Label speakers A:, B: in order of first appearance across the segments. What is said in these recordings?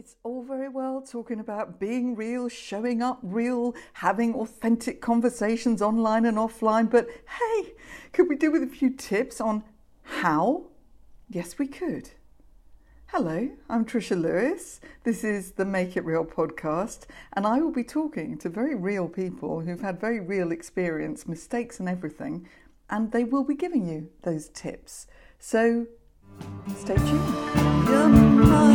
A: It's all very well talking about being real, showing up real, having authentic conversations online and offline, but hey, could we do with a few tips on how? Yes, we could. Hello, I'm Trisha Lewis. This is the Make It Real podcast, and I will be talking to very real people who've had very real experience, mistakes, and everything, and they will be giving you those tips. So stay tuned.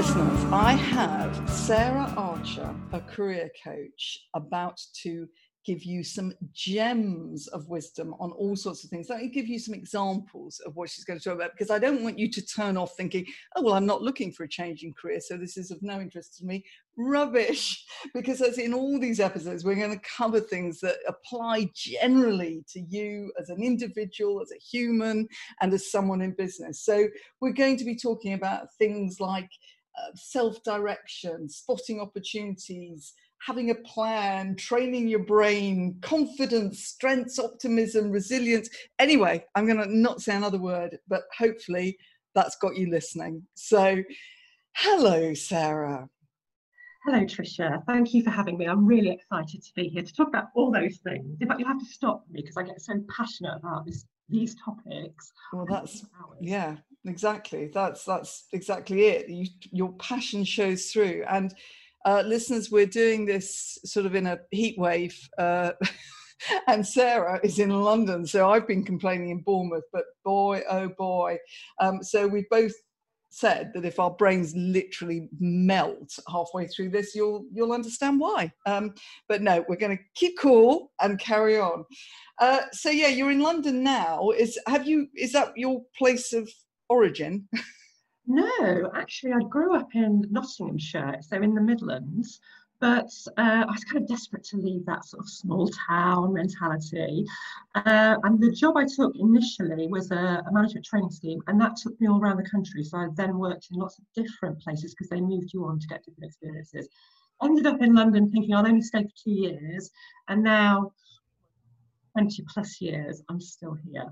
A: Listeners, I have Sarah Archer, a career coach, about to give you some gems of wisdom on all sorts of things. Let me give you some examples of what she's going to talk about because I don't want you to turn off thinking, oh, well, I'm not looking for a change in career, so this is of no interest to me. Rubbish. Because as in all these episodes, we're going to cover things that apply generally to you as an individual, as a human, and as someone in business. So we're going to be talking about things like self direction, spotting opportunities, having a plan, training your brain, confidence, strengths, optimism, resilience. Anyway, I'm going to not say another word, but hopefully that's got you listening. So, hello, Sarah.
B: Hello, Tricia. Thank you for having me. I'm really excited to be here to talk about all those things. In fact, you have to stop me because I get so passionate about this, these topics.
A: Well, that's yeah, exactly. That's that's exactly it. You, your passion shows through. And uh, listeners, we're doing this sort of in a heat wave. Uh, and Sarah is in London, so I've been complaining in Bournemouth, but boy, oh boy. Um, so we both said that if our brains literally melt halfway through this, you'll you'll understand why. Um, but no, we're going to keep cool and carry on. Uh, so yeah, you're in London now. Is have you? Is that your place of origin?
B: no, actually, I grew up in Nottinghamshire, so in the Midlands. But uh, I was kind of desperate to leave that sort of small town mentality. Uh, and the job I took initially was a, a, management training scheme, and that took me all around the country. So I then worked in lots of different places because they moved you on to get different experiences. Ended up in London thinking I'll only stay for two years, and now 20 plus years, I'm still here.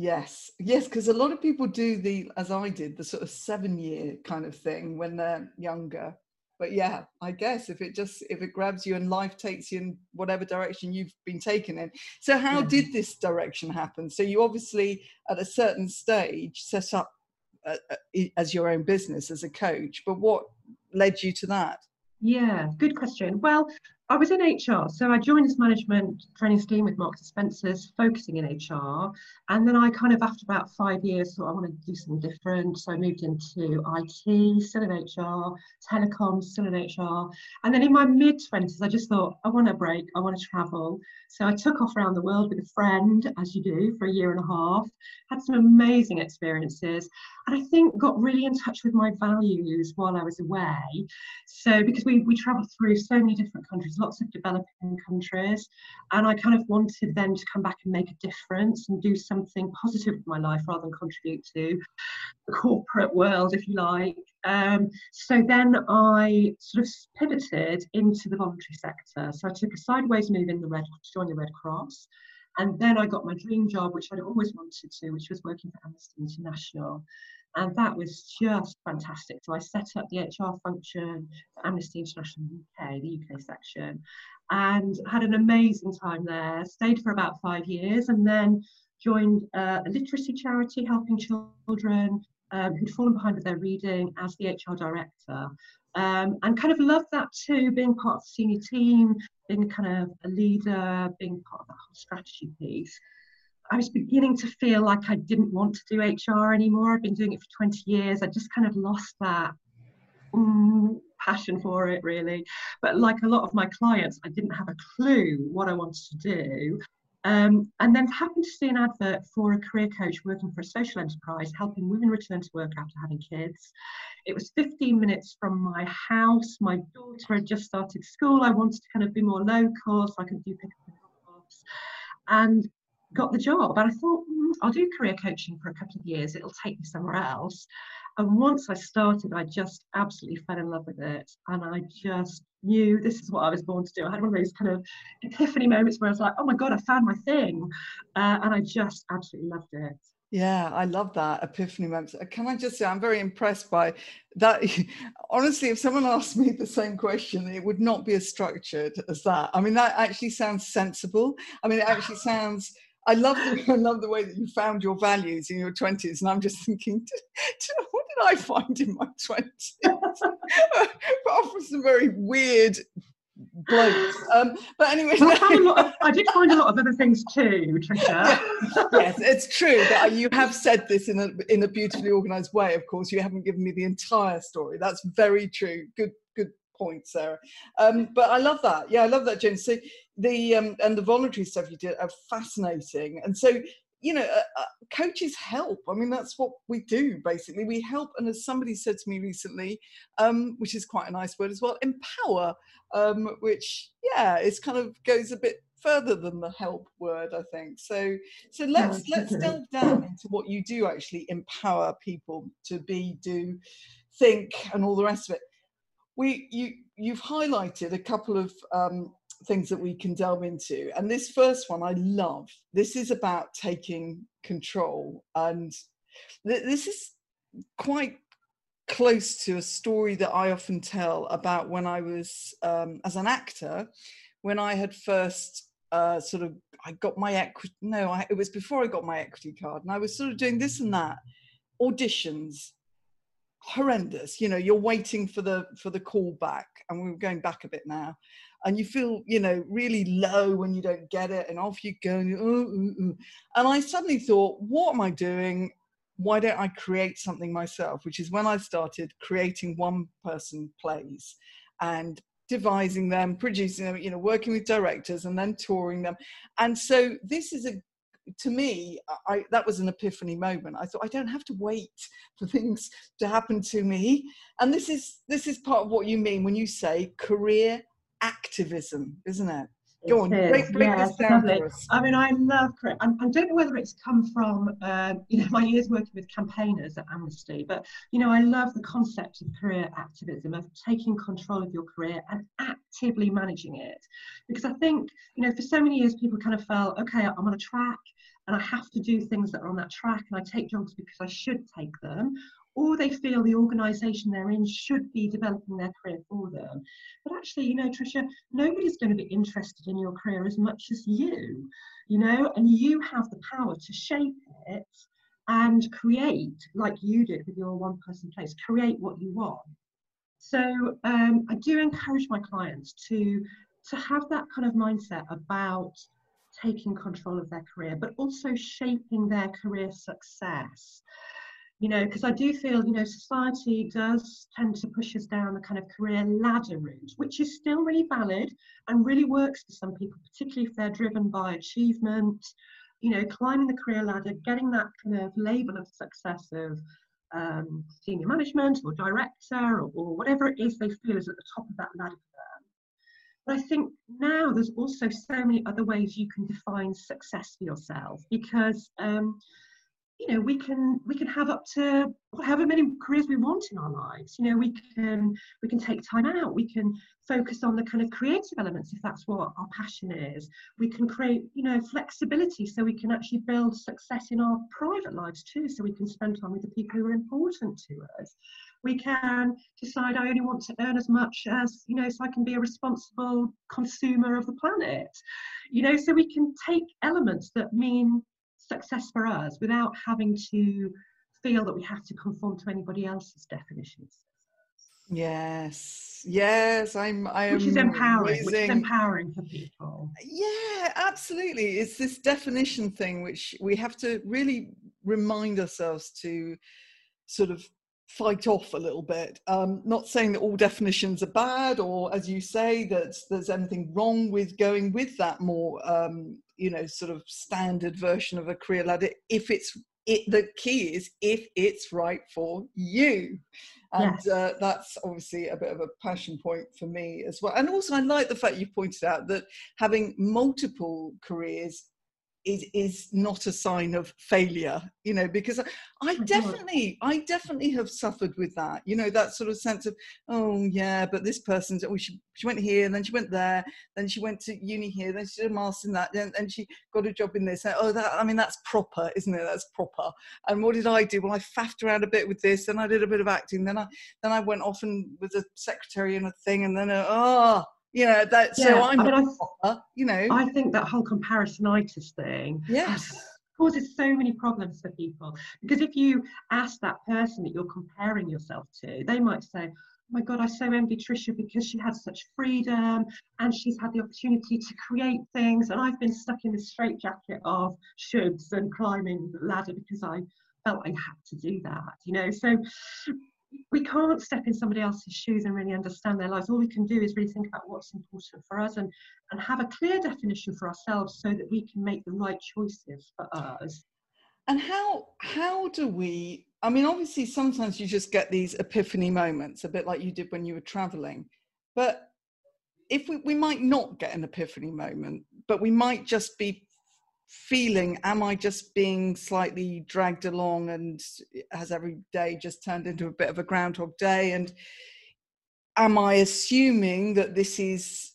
A: Yes, yes, because a lot of people do the, as I did, the sort of seven year kind of thing when they're younger. But yeah, I guess if it just if it grabs you and life takes you in whatever direction you've been taken in. So how yeah. did this direction happen? So you obviously at a certain stage set up uh, uh as your own business as a coach, but what led you to that?
B: Yeah, good question. Well, I was in HR, so I joined this management training scheme with Marks and Spencers, focusing in HR. And then I kind of, after about five years, thought I want to do something different. So I moved into IT, still in HR, telecoms, still in HR. And then in my mid 20s, I just thought, I want a break, I want to travel. So I took off around the world with a friend, as you do, for a year and a half, had some amazing experiences. And I think got really in touch with my values while I was away. So because we, we traveled through so many different countries, lots of developing countries. And I kind of wanted them to come back and make a difference and do something positive with my life rather than contribute to the corporate world, if you like. Um, so then I sort of pivoted into the voluntary sector. So I took a sideways move in the Red to join the Red Cross. And then I got my dream job, which I'd always wanted to, which was working for Amnesty International. And that was just fantastic. So I set up the HR function for Amnesty International UK, the UK section, and had an amazing time there. Stayed for about five years and then joined uh, a literacy charity helping children um, who'd fallen behind with their reading as the HR director. Um, and kind of loved that too, being part of the senior team, being kind of a leader, being part of that whole strategy piece. I was beginning to feel like I didn't want to do HR anymore. I've been doing it for 20 years. I just kind of lost that mm, passion for it, really. But like a lot of my clients, I didn't have a clue what I wanted to do. Um, and then happened to see an advert for a career coach working for a social enterprise, helping women return to work after having kids. It was 15 minutes from my house. My daughter had just started school. I wanted to kind of be more local so I could do pick up and drop offs. And got the job. And I thought, mm, I'll do career coaching for a couple of years, it'll take me somewhere else. And once I started, I just absolutely fell in love with it. And I just knew this is what I was born to do. I had one of those kind of epiphany moments where I was like, oh my God, I found my thing. Uh, and I just absolutely loved it.
A: Yeah, I love that epiphany moment. Uh, can I just say, I'm very impressed by that. Honestly, if someone asked me the same question, it would not be as structured as that. I mean, that actually sounds sensible. I mean, it actually sounds. I love the, I love the way that you found your values in your 20s, and I'm just thinking, what did I find in my 20s? Apart from some very weird blokes. Um, but anyway,
B: well, of, I did find a lot of other things too, Tricia.
A: yes, it's true that you have said this in a in a beautifully organised way. Of course, you haven't given me the entire story. That's very true. Good point, Sarah. Um, but I love that. Yeah, I love that, James. So the um, and the voluntary stuff you did are fascinating. And so you know, uh, uh, coaches help. I mean, that's what we do basically. We help, and as somebody said to me recently, um, which is quite a nice word as well, empower, um, which yeah, it's kind of goes a bit further than the help word, I think. So, so let's let's delve down into what you do actually empower people to be, do, think, and all the rest of it. We you you've highlighted a couple of um, things that we can delve into. And this first one I love. This is about taking control. And th- this is quite close to a story that I often tell about when I was, um, as an actor, when I had first uh, sort of, I got my equity, no, I, it was before I got my equity card. And I was sort of doing this and that, auditions, horrendous you know you're waiting for the for the call back and we're going back a bit now and you feel you know really low when you don't get it and off you go and, you, and i suddenly thought what am i doing? Why don't i create something myself? Which is when i started creating one person plays and devising them producing them you know working with directors and then touring them. And so this is a to me I, that was an epiphany moment i thought i don't have to wait for things to happen to me and this is this is part of what you mean when you say career activism, isn't it? Go on, break, break yes, this down for us.
B: I mean, I love I, I don't know whether it's come from, uh, you know, my years working with campaigners at Amnesty, but, you know, I love the concept of career activism, of taking control of your career and actively managing it. Because I think, you know, for so many years, people kind of felt, okay, I'm on a track and I have to do things that are on that track and I take jobs because I should take them or they feel the organisation they're in should be developing their career for them. But actually, you know, Tricia, nobody's going to be interested in your career as much as you, you know, and you have the power to shape it and create, like you did with your one person place, create what you want. So um, I do encourage my clients to to have that kind of mindset about taking control of their career, but also shaping their career success you know, because I do feel, you know, society does tend to push us down the kind of career ladder route, which is still really valid and really works for some people, particularly if they're driven by achievement, you know, climbing the career ladder, getting that kind of label of success of um, senior management or director or, or, whatever it is they feel is at the top of that ladder. But I think now there's also so many other ways you can define success for yourself because um, you know we can we can have up to however many careers we want in our lives. You know we can we can take time out. We can focus on the kind of creative elements if that's what our passion is. We can create you know flexibility so we can actually build success in our private lives too so we can spend time with the people who are important to us we can decide i only want to earn as much as you know so i can be a responsible consumer of the planet you know so we can take elements that mean success for us without having to feel that we have to conform to anybody else's definitions.
A: Yes, yes, I'm. I am.
B: Which is empowering. Which is empowering for people.
A: Yeah, absolutely. It's this definition thing which we have to really remind ourselves to sort of fight off a little bit. Um, not saying that all definitions are bad, or as you say, that there's anything wrong with going with that more um, you know sort of standard version of a career ladder if it's it the key is if it's right for you and yes. uh, that's obviously a bit of a passion point for me as well and also i like the fact you pointed out that having multiple careers is is not a sign of failure you know because i definitely i definitely have suffered with that you know that sort of sense of oh yeah but this person's oh she, she went here and then she went there then she went to uni here then she did a master in that and, and she got a job in this. And, oh that i mean that's proper isn't it? That's proper. And what did i do? Well i faffed around a bit with this then i did a bit of acting then i then i went off and was a secretary and a thing and then uh, oh you know that yeah, so i'm I mean, I, you know.
B: I think that whole comparisonitis thing
A: yes.
B: causes so many problems for people. Because if you ask that person that you're comparing yourself to they might say oh my god i so envy trisha because she has such freedom and she's had the opportunity to create things and i've been stuck in this straitjacket of shoulds and climbing the ladder because i felt i had to do that you know? So we can't step in somebody else's shoes and really understand their lives. All we can do is really think about what's important for us and, and have a clear definition for ourselves so that we can make the right choices for us.
A: And how how do we I mean obviously sometimes you just get these epiphany moments, a bit like you did when you were traveling. But if we, we might not get an epiphany moment, but we might just be feeling am i just being slightly dragged along and has every day just turned into a bit of a groundhog day? And am i assuming that this is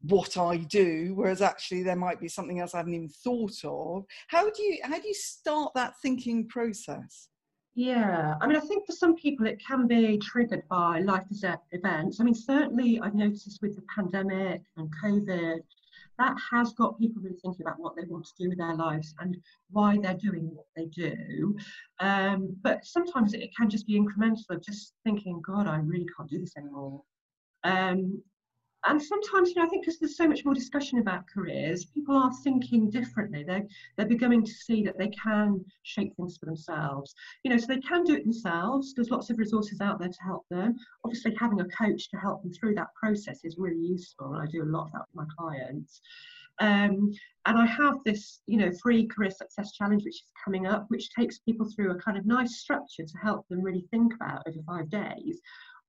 A: what i do whereas actually there might be something else i haven't even thought of? How do you how do you start that thinking process?
B: Yeah, I mean, I think for some people it can be triggered by life events. I mean, certainly I've noticed with the pandemic and COVID, that has got people really thinking about what they want to do with their lives and why they're doing what they do. Um, but sometimes it can just be incremental of just thinking, God, I really can't do this anymore. Um, and sometimes, you know, I think because there's so much more discussion about careers, people are thinking differently. They're they're beginning to see that they can shape things for themselves. You know, so they can do it themselves. There's lots of resources out there to help them. Obviously, having a coach to help them through that process is really useful. And i do a lot of that with my clients. Um, and I have this, you know, free career success challenge which is coming up, which takes people through a kind of nice structure to help them really think about over five days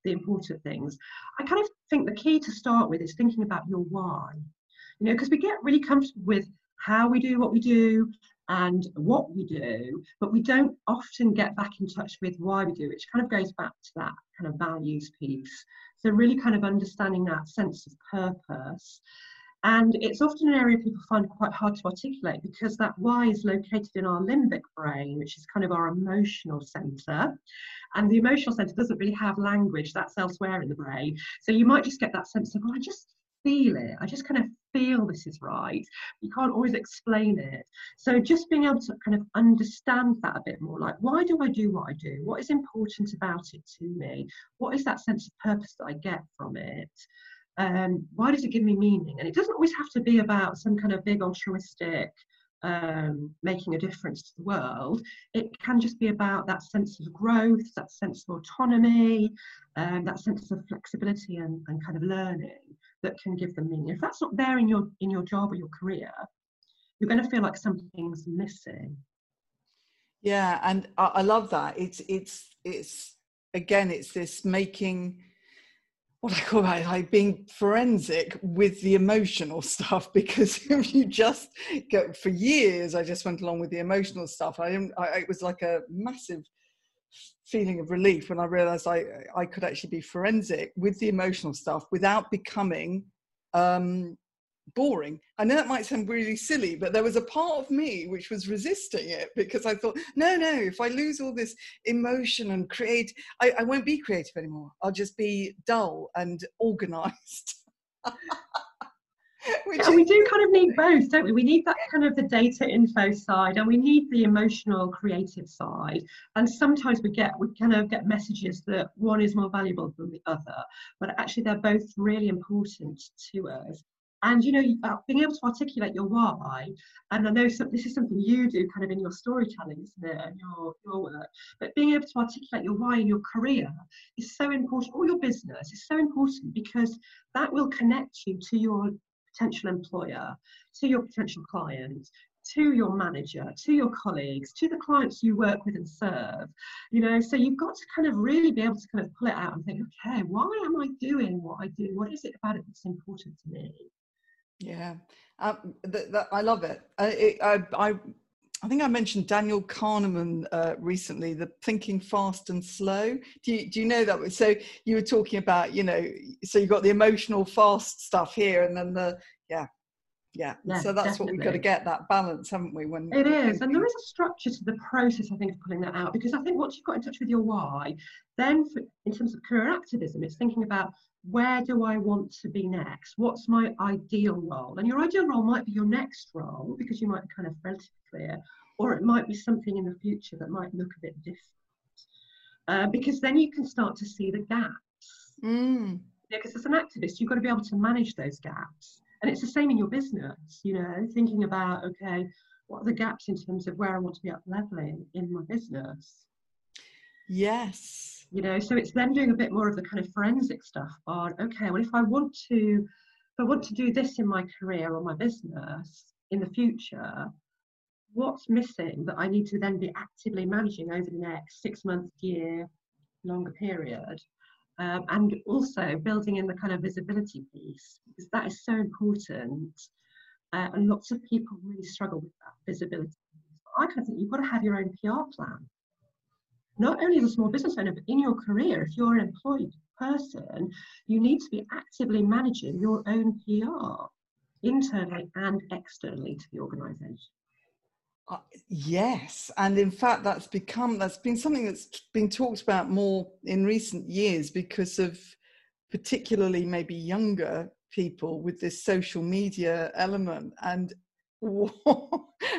B: the important things. I kind of think the key to start with is thinking about your why. You know, because we get really comfortable with how we do what we do and what we do, but we don't often get back in touch with why we do, which kind of goes back to that kind of values piece. So, really kind of understanding that sense of purpose. And it's often an area people find quite hard to articulate because that why is located in our limbic brain, which is kind of our emotional center. And the emotional center doesn't really have language, that's elsewhere in the brain. So you might just get that sense of, well, I just feel it. I just kind of feel this is right. You can't always explain it. So just being able to kind of understand that a bit more, like why do I do what I do? What is important about it to me? What is that sense of purpose that I get from it? Um, why does it give me meaning? And it doesn't always have to be about some kind of big altruistic um, making a difference to the world. It can just be about that sense of growth, that sense of autonomy, um, that sense of flexibility and, and kind of learning that can give them meaning. If that's not there in your in your job or your career, you're going to feel like something's missing.
A: Yeah, and I, I love that. It's it's it's again, it's this making what I call it, like being forensic with the emotional stuff because if you just go for years, I just went along with the emotional stuff. I, I it was like a massive feeling of relief when I realized I I could actually be forensic with the emotional stuff without becoming um, boring. I know that might sound really silly, but there was a part of me which was resisting it because I thought, no, no, if I lose all this emotion and create, I, I won't be creative anymore. I'll just be dull and organized.
B: And we do kind of need both, don't we? We need that kind of the data info side and we need the emotional creative side. And sometimes we get we kind of get messages that one is more valuable than the other, but actually they're both really important to us and you know uh, being able to articulate your why and i know some, this is something you do kind of in your storytelling isn't it and your, your work but being able to articulate your why in your career is so important or your business is so important because that will connect you to your potential employer to your potential client to your manager, to your colleagues, to the clients you work with and serve. You know, so you've got to kind of really be able to kind of pull it out and think, okay, why am I doing what I do? What is it about it that's important to me?
A: Yeah, um, th- th- I love it. I, I, I, think I mentioned Daniel Kahneman uh, recently, the thinking fast and slow. Do you, do you know that? So you were talking about, you know, so you've got the emotional fast stuff here and then the, yeah, yeah. yeah so that's definitely. what we've got to get that balance, haven't we? When
B: it is, and there is a structure to the process, I think, of pulling that out. Because I think once you've got in touch with your why, then for, in terms of career activism, it's thinking about where do I want to be next? What's my ideal role? And your ideal role might be your next role because you might be kind of relatively clear, or it might be something in the future that might look a bit different. Uh, because then you can start to see the gaps.
A: Mm.
B: Yeah, because as an activist, you've got to be able to manage those gaps. And it's the same in your business, you know, thinking about, okay, what are the gaps in terms of where I want to be up leveling in my business?
A: Yes
B: you know so it's then doing a bit more of the kind of forensic stuff on okay well if i want to if i want to do this in my career or my business in the future what's missing that i need to then be actively managing over the next six months year longer period um, and also building in the kind of visibility piece because that is so important. Uh, and lots of people really struggle with that visibility. I kind of think you've got to have your own pr plan. Not only as a small business owner, but in your career, if you're an employed person, you need to be actively managing your own PR internally and externally to the organization.
A: Uh, yes, and in fact, that's become that's been something that's been talked about more in recent years because of particularly maybe younger people with this social media element and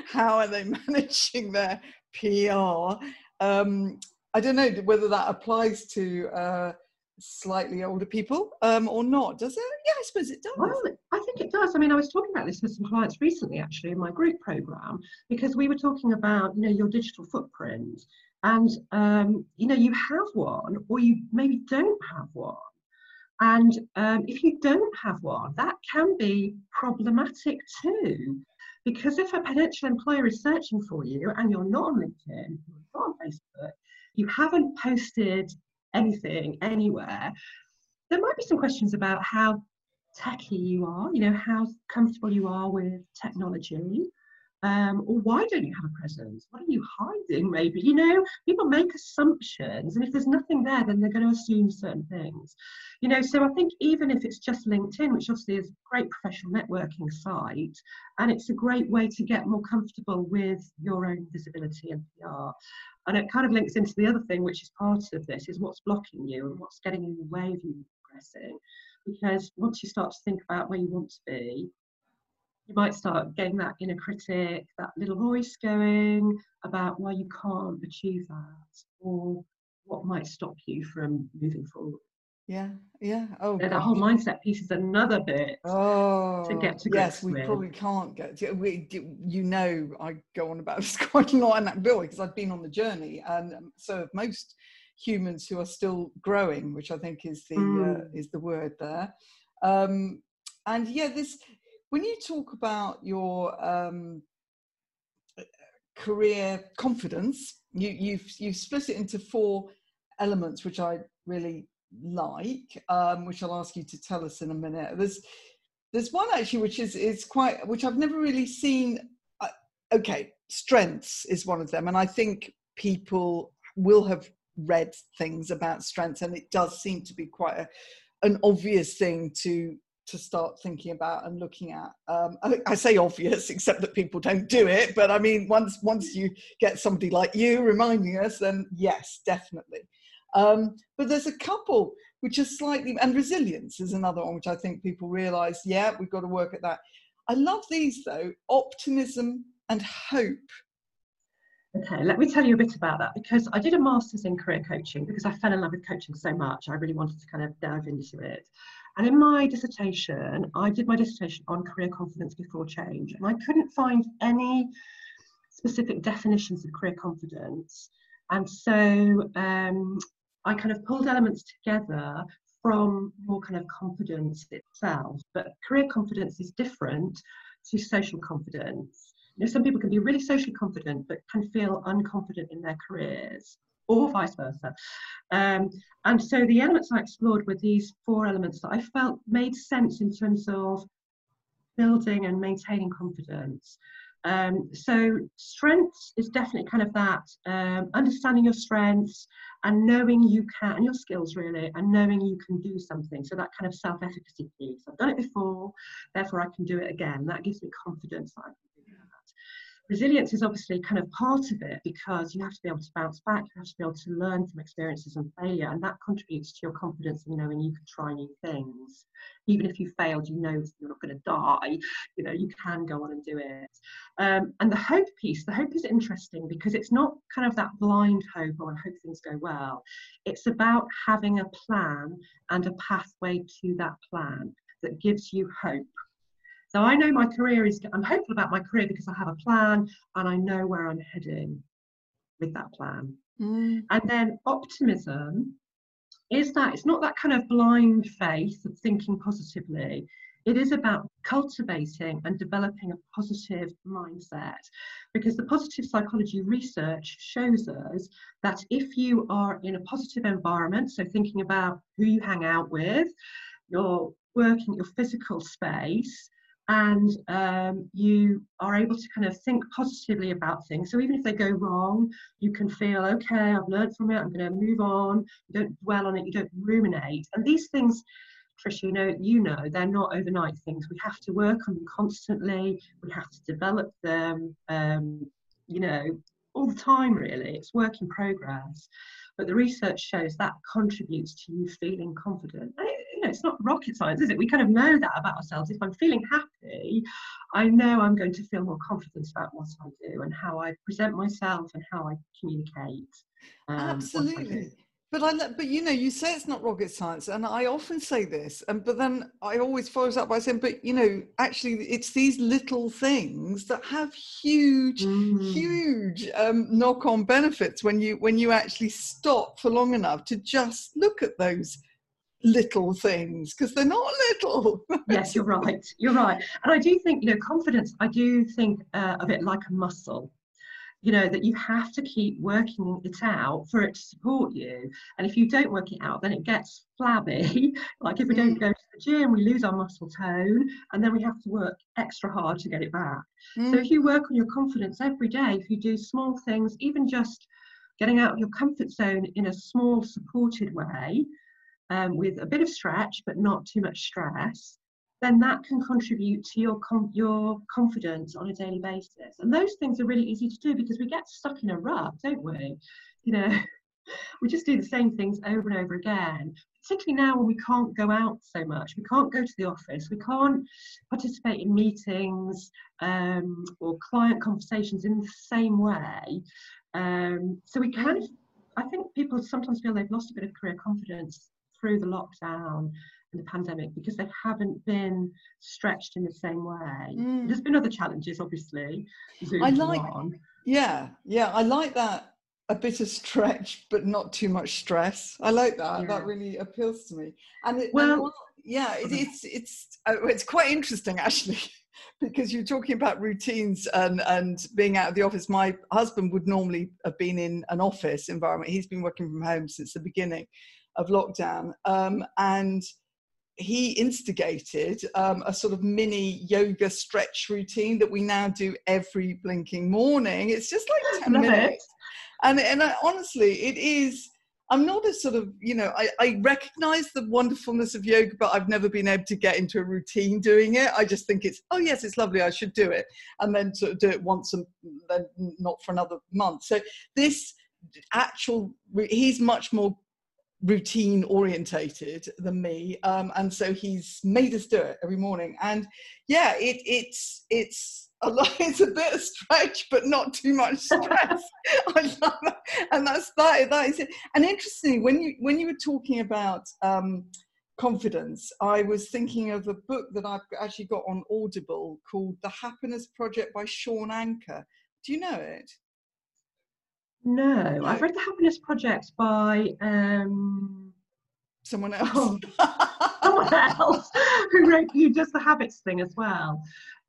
A: how are they managing their PR um, I don't know whether that applies to uh, slightly older people um, or not. Does it? Yeah, I suppose it does.
B: Well, I think it does. I mean, I was talking about this with some clients recently, actually, in my group program, because we were talking about, you know, your digital footprint, and um, you know, you have one, or you maybe don't have one. And um, if you don't have one, that can be problematic too. Because if a potential employer is searching for you and you're not on LinkedIn, you're not on Facebook, you haven't posted anything anywhere, there might be some questions about how techy you are, you know, how comfortable you are with technology. Um, or why don't you have a presence? What are you hiding, maybe? You know, people make assumptions, and if there's nothing there, then they're going to assume certain things. You know, so I think even if it's just LinkedIn, which obviously is a great professional networking site, and it's a great way to get more comfortable with your own visibility and PR. And it kind of links into the other thing, which is part of this, is what's blocking you and what's getting in the way of you progressing. Because once you start to think about where you want to be, you might start getting that inner critic, that little voice going about why you can't achieve that or what might stop you from moving forward.
A: Yeah, yeah. Oh,
B: the whole mindset piece is another bit.
A: Oh,
B: to get to
A: yes, we
B: with.
A: probably can't get. To, we, you know, I go on about this quite a lot in that bill because I've been on the journey, and um, so most humans who are still growing, which I think is the uh, mm. uh, is the word there. Um, and yeah, this when you talk about your um, career confidence, you, you've you've split it into four elements, which I really like, um, which I'll ask you to tell us in a minute. There's there's one actually which is is quite which I've never really seen. Uh, okay, strengths is one of them, and I think people will have read things about strengths, and it does seem to be quite a, an obvious thing to to start thinking about and looking at. Um, I, I, say obvious, except that people don't do it. But I mean, once once you get somebody like you reminding us, then yes, definitely. Um, but there's a couple which are slightly, and resilience is another one which I think people realise. Yeah, we've got to work at that. I love these though: optimism and hope.
B: Okay, let me tell you a bit about that because I did a master's in career coaching because I fell in love with coaching so much. I really wanted to kind of dive into it. And in my dissertation, I did my dissertation on career confidence before change, and I couldn't find any specific definitions of career confidence. And so um, I kind of pulled elements together from more kind of confidence itself. But career confidence is different to social confidence. You know, some people can be really socially confident but can feel unconfident in their careers or vice versa. Um, and so the elements I explored were these four elements that I felt made sense in terms of building and maintaining confidence. Um, so strengths is definitely kind of that um, understanding your strengths and knowing you can and your skills really and knowing you can do something. So that kind of self-efficacy piece. I've done it before therefore i can do it again. That gives me confidence that i resilience is obviously kind of part of it because you have to be able to bounce back, you have to be able to learn from experiences and failure, and that contributes to your confidence in knowing you can try new things. Even if you failed, you know you're not going to die, you know, you can go on and do it. Um, and the hope piece, the hope is interesting because it's not kind of that blind hope or I hope things go well. It's about having a plan and a pathway to that plan that gives you hope so I know my career is, I'm hopeful about my career because I have a plan and I know where I'm heading with that plan. Mm. And then optimism is that it's not that kind of blind faith of thinking positively. It is about cultivating and developing a positive mindset because the positive psychology research shows us that if you are in a positive environment, so thinking about who you hang out with, your working, your physical space, and um, you are able to kind of think positively about things. So even if they go wrong, you can feel, okay, I've learned from it, I'm going to move on. You don't dwell on it, you don't ruminate. And these things, Tricia, you know, you know, they're not overnight things. We have to work on them constantly. We have to develop them, um, you know, all the time, really. It's work in progress. But the research shows that contributes to you feeling confident You know, it's not rocket science, is it? We kind of know that about ourselves. If I'm feeling happy, I know I'm going to feel more confident about what I do and how I present myself and how I communicate.
A: Um, Absolutely. But I, but you know, you say it's not rocket science, and I often say this, and but then I always follows up by saying, but you know, actually, it's these little things that have huge, mm. huge um, knock-on benefits when you when you actually stop for long enough to just look at those little things because they're not little.
B: yes, you're right. You're right. And I do think, you know, confidence, I do think uh, of it like a muscle. You know, that you have to keep working it out for it to support you. And if you don't work it out, then it gets flabby. like if we don't mm. go to the gym, we lose our muscle tone and then we have to work extra hard to get it back. Mm. So if you work on your confidence every day, if you do small things, even just getting out of your comfort zone in a small, supported way, um, with a bit of stretch but not too much stress, then that can contribute to your com- your confidence on a daily basis. And those things are really easy to do because we get stuck in a rut, don't we? You know, we just do the same things over and over again. Particularly now when we can't go out so much, we can't go to the office, we can't participate in meetings um, or client conversations in the same way. Um, so we kind of, I think people sometimes feel they've lost a bit of career confidence through the lockdown and the pandemic because they haven't been stretched in the same way. Mm. There's been other challenges, obviously.
A: I like, on. yeah, yeah, I like that a bit of stretch, but not too much stress. I like that. Yeah. That really appeals to me. And it, well, and, yeah, it, it's it's uh, it's quite interesting actually. because you're talking about routines and, and being out of the office. My husband would normally have been in an office environment. He's been working from home since the beginning of lockdown. Um, and he instigated um, a sort of mini yoga stretch routine that we now do every blinking morning. It's just like 10 minutes. It. And, and I, honestly, it is. I'm not a sort of, you know, I, I recognize the wonderfulness of yoga, but I've never been able to get into a routine doing it. I just think it's, oh, yes, it's lovely, I should do it. And then sort of do it once and then not for another month. So this actual, he's much more routine orientated than me. Um, and so he's made us do it every morning. And yeah it, it's it's a lot it's a bit of stretch but not too much stress. I love that. and that's that that is it. And interestingly when you when you were talking about um, confidence i was thinking of a book that i've actually got on audible called the happiness project by Shawn Achor do you know it
B: no, I've read The Happiness Project by um,
A: someone else.
B: someone else who wrote who does the habits thing as well.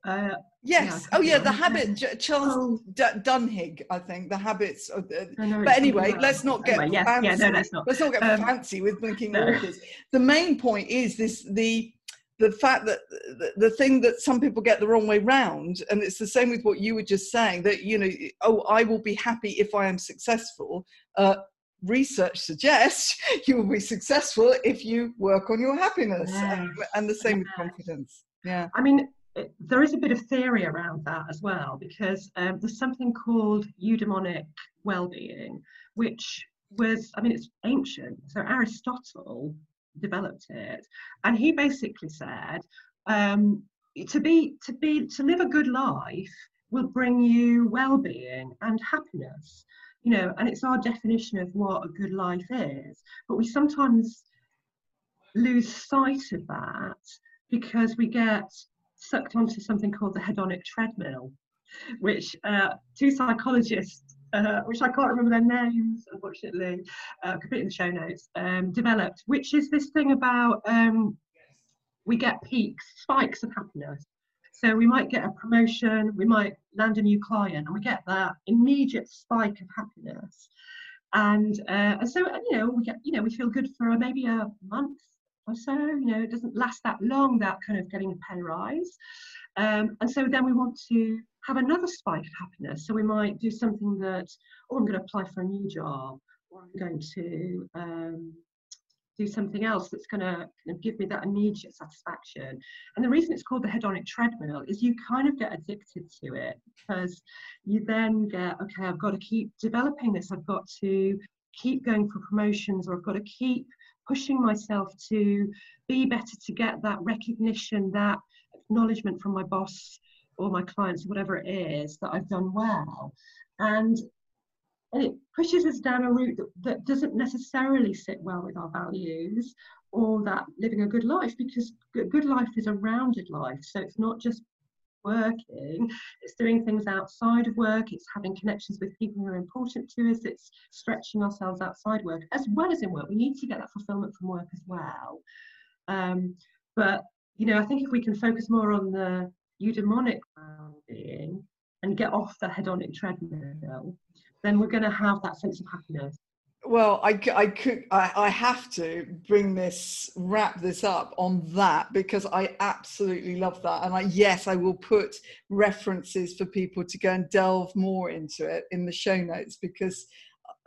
B: Uh,
A: yes. Yeah, oh, yeah. The habit. Charles oh. D- Duhigg, I think. The habits. Of, uh, but anyway, let's not get
B: anyway, yes, fancy. Yeah, no, let's not.
A: Let's not get um, fancy with blinking no. The main point is this: the the fact that the, the thing that some people get the wrong way round and it's the same with what you were just saying that you know oh i will be happy if i am successful. Uh, research suggests you will be successful if you work on your happiness yes. and, and, the same with confidence. Yeah.
B: I mean it, there is a bit of theory around that as well because um, there's something called eudaimonic well-being which was i mean it's ancient. So aristotle developed it. And he basically said um, to be to be to live a good life will bring you well-being and happiness you know and it's our definition of what a good life is. But we sometimes lose sight of that because we get sucked onto something called the hedonic treadmill which uh, two psychologists uh, which I can't remember their names, unfortunately, uh, could put in the show notes, um, developed, which is this thing about um, we get peaks, spikes of happiness. So we might get a promotion, we might land a new client, and we get that immediate spike of happiness. And, uh, and so, you know, we get, you know, we feel good for maybe a month or so. You know, it doesn't last that long. That kind of getting a pay rise. Um, and so then we want to have another spike of happiness. So we might do something that, oh, I'm going to apply for a new job, or I'm going to um, do something else that's going to kind of give me that immediate satisfaction. And the reason it's called the hedonic treadmill is you kind of get addicted to it because you then get, okay, I've got to keep developing this, I've got to keep going for promotions, or I've got to keep pushing myself to be better to get that recognition, that acknowledgement from my boss or my clients, whatever it is, that I've done well. And, and it pushes us down a route that, that doesn't necessarily sit well with our values or that living a good life because good life is a rounded life. So it's not just working, it's doing things outside of work, it's having connections with people who are important to us, it's stretching ourselves outside work as well as in work. We need to get that fulfillment from work as well. Um, but you know, I think if we can focus more on the eudaimonic well-being and get off the hedonic treadmill, then we're going to have that sense of happiness.
A: Well, I, I could, I, I have to bring this, wrap this up on that because I absolutely love that. And I, yes, I will put references for people to go and delve more into it in the show notes because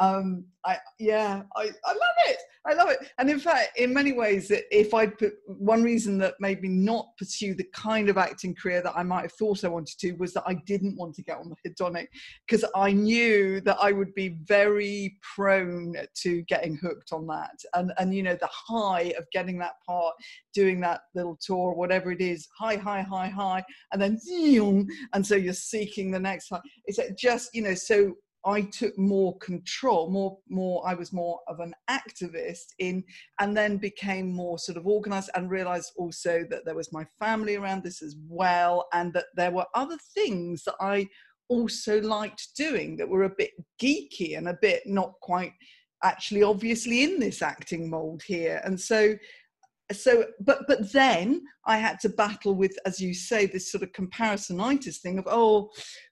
A: um, I yeah, I, I love it. I love it. And in fact, in many ways, if I put one reason that made me not pursue the kind of acting career that I might have thought I wanted to was that I didn't want to get on the hedonic because I knew that I would be very prone to getting hooked on that. And and you know the high of getting that part, doing that little tour, whatever it is, high, high, high, high, and then and so you're seeking the next high. It's just you know so I took more control, more, more, I was more of an activist in, and then became more sort of organized and realized also that there was my family around this as well, and that there were other things that I also liked doing that were a bit geeky and a bit not quite actually obviously in this acting mold here. And so so but but then i had to battle with as you say this sort of comparisonitis thing of oh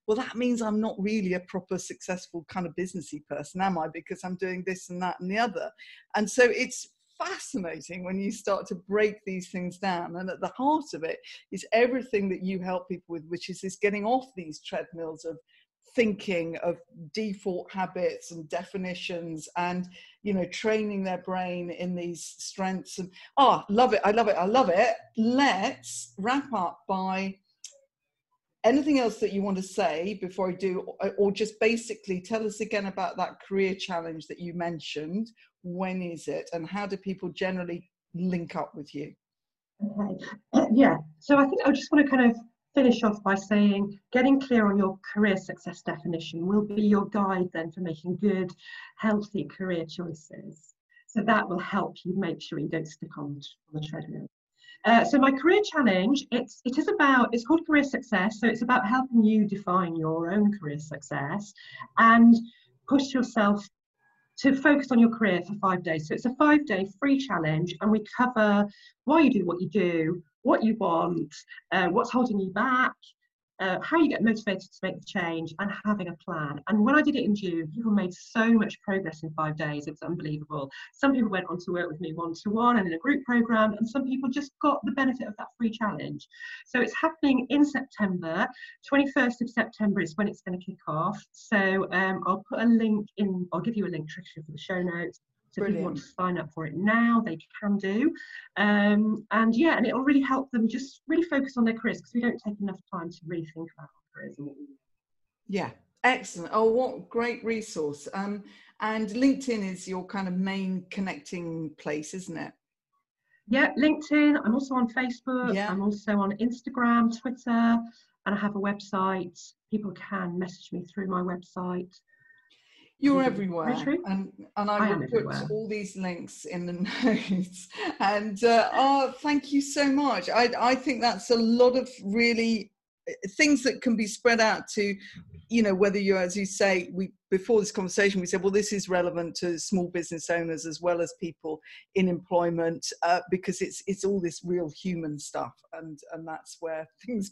A: well that means i'm not really a proper successful kind of businessy person am i? Because i'm doing this and that and the other. And so it's fascinating when you start to break these things down and at the heart of it is everything that you help people with which is this getting off these treadmills of thinking of default habits and definitions and you know training their brain in these strengths and oh love it i love it i love it. Let's wrap up by anything else that you want to say before i do or just basically tell us again about that career challenge that you mentioned when is it and how do people generally link up with you
B: okay yeah so i think i just want to kind of finish off by saying getting clear on your career success definition will be your guide then for making good, healthy career choices. So that will help you make sure you don't stick on, the treadmill. Uh, so my career challenge, it's it is about it's called career success. So it's about helping you define your own career success and push yourself to focus on your career for five days. So it's a five day free challenge, and we cover why you do what you do, what you want, uh, what's holding you back, uh, how you get motivated to make the change, and having a plan. And when I did it in June, people made so much progress in five days. It was unbelievable. Some people went on to work with me one to one and in a group program, and some people just got the benefit of that free challenge. So it's happening in September. 21st of September is when it's going to kick off. So um, I'll put a link in, I'll give you a link, Tricia, for the show notes. So if you want to sign up for it now, they can do. Um, and yeah, and it'll really help them just really focus on their careers because we don't take enough time to really think about our careers.
A: Yeah, excellent. Oh, what great resource. Um, and LinkedIn is your kind of main connecting place, isn't it?
B: Yeah, LinkedIn. I'm also on Facebook. Yeah. I'm also on Instagram, Twitter, and I have a website. People can message me through my website.
A: You're everywhere, and and I, I will put everywhere. all these links in the notes. And uh, oh, thank you so much. I I think that's a lot of really uh, things that can be spread out to, you know, whether you're as you say, we before this conversation we said, well, this is relevant to small business owners as well as people in employment uh, because it's it's all this real human stuff, and and that's where things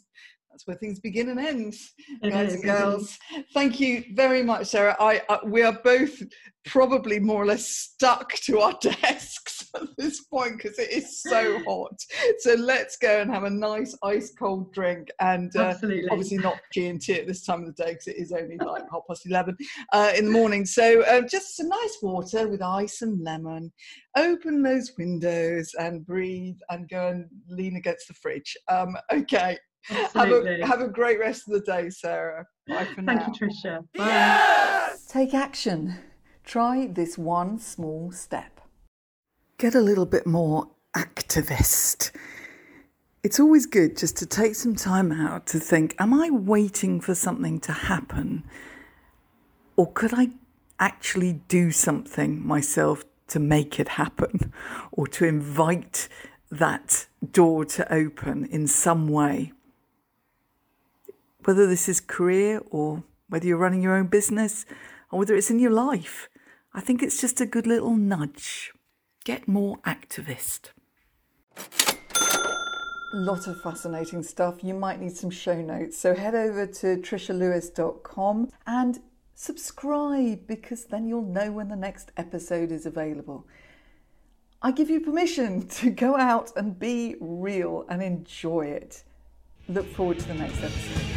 A: that's where things begin and end, it guys is, and girls. Thank you very much, Sarah. I, I, we are both probably more or less stuck to our desks at this point because it is so hot. So let's go and have a nice ice cold drink, and uh, obviously not G and T at this time of the day because it is only like half past eleven uh, in the morning. So uh, just some nice water with ice and lemon. Open those windows and breathe, and go and lean against the fridge. Um, okay. Have a, have a great rest of the day, Sarah. Bye for
B: Thank
A: now.
B: you, Tricia.
A: Bye. Yes! Take action. Try this one small step. Get a little bit more activist. It's always good just to take some time out to think Am I waiting for something to happen? Or could I actually do something myself to make it happen or to invite that door to open in some way? Whether this is career or whether you're running your own business or whether it's in your life. I think it's just a good little nudge. Get more activist. Lot of fascinating stuff. You might need some show notes. So head over to trishalewis.com and subscribe because then you'll know when the next episode is available. I give you permission to go out and be real and enjoy it. Look forward to the next episode.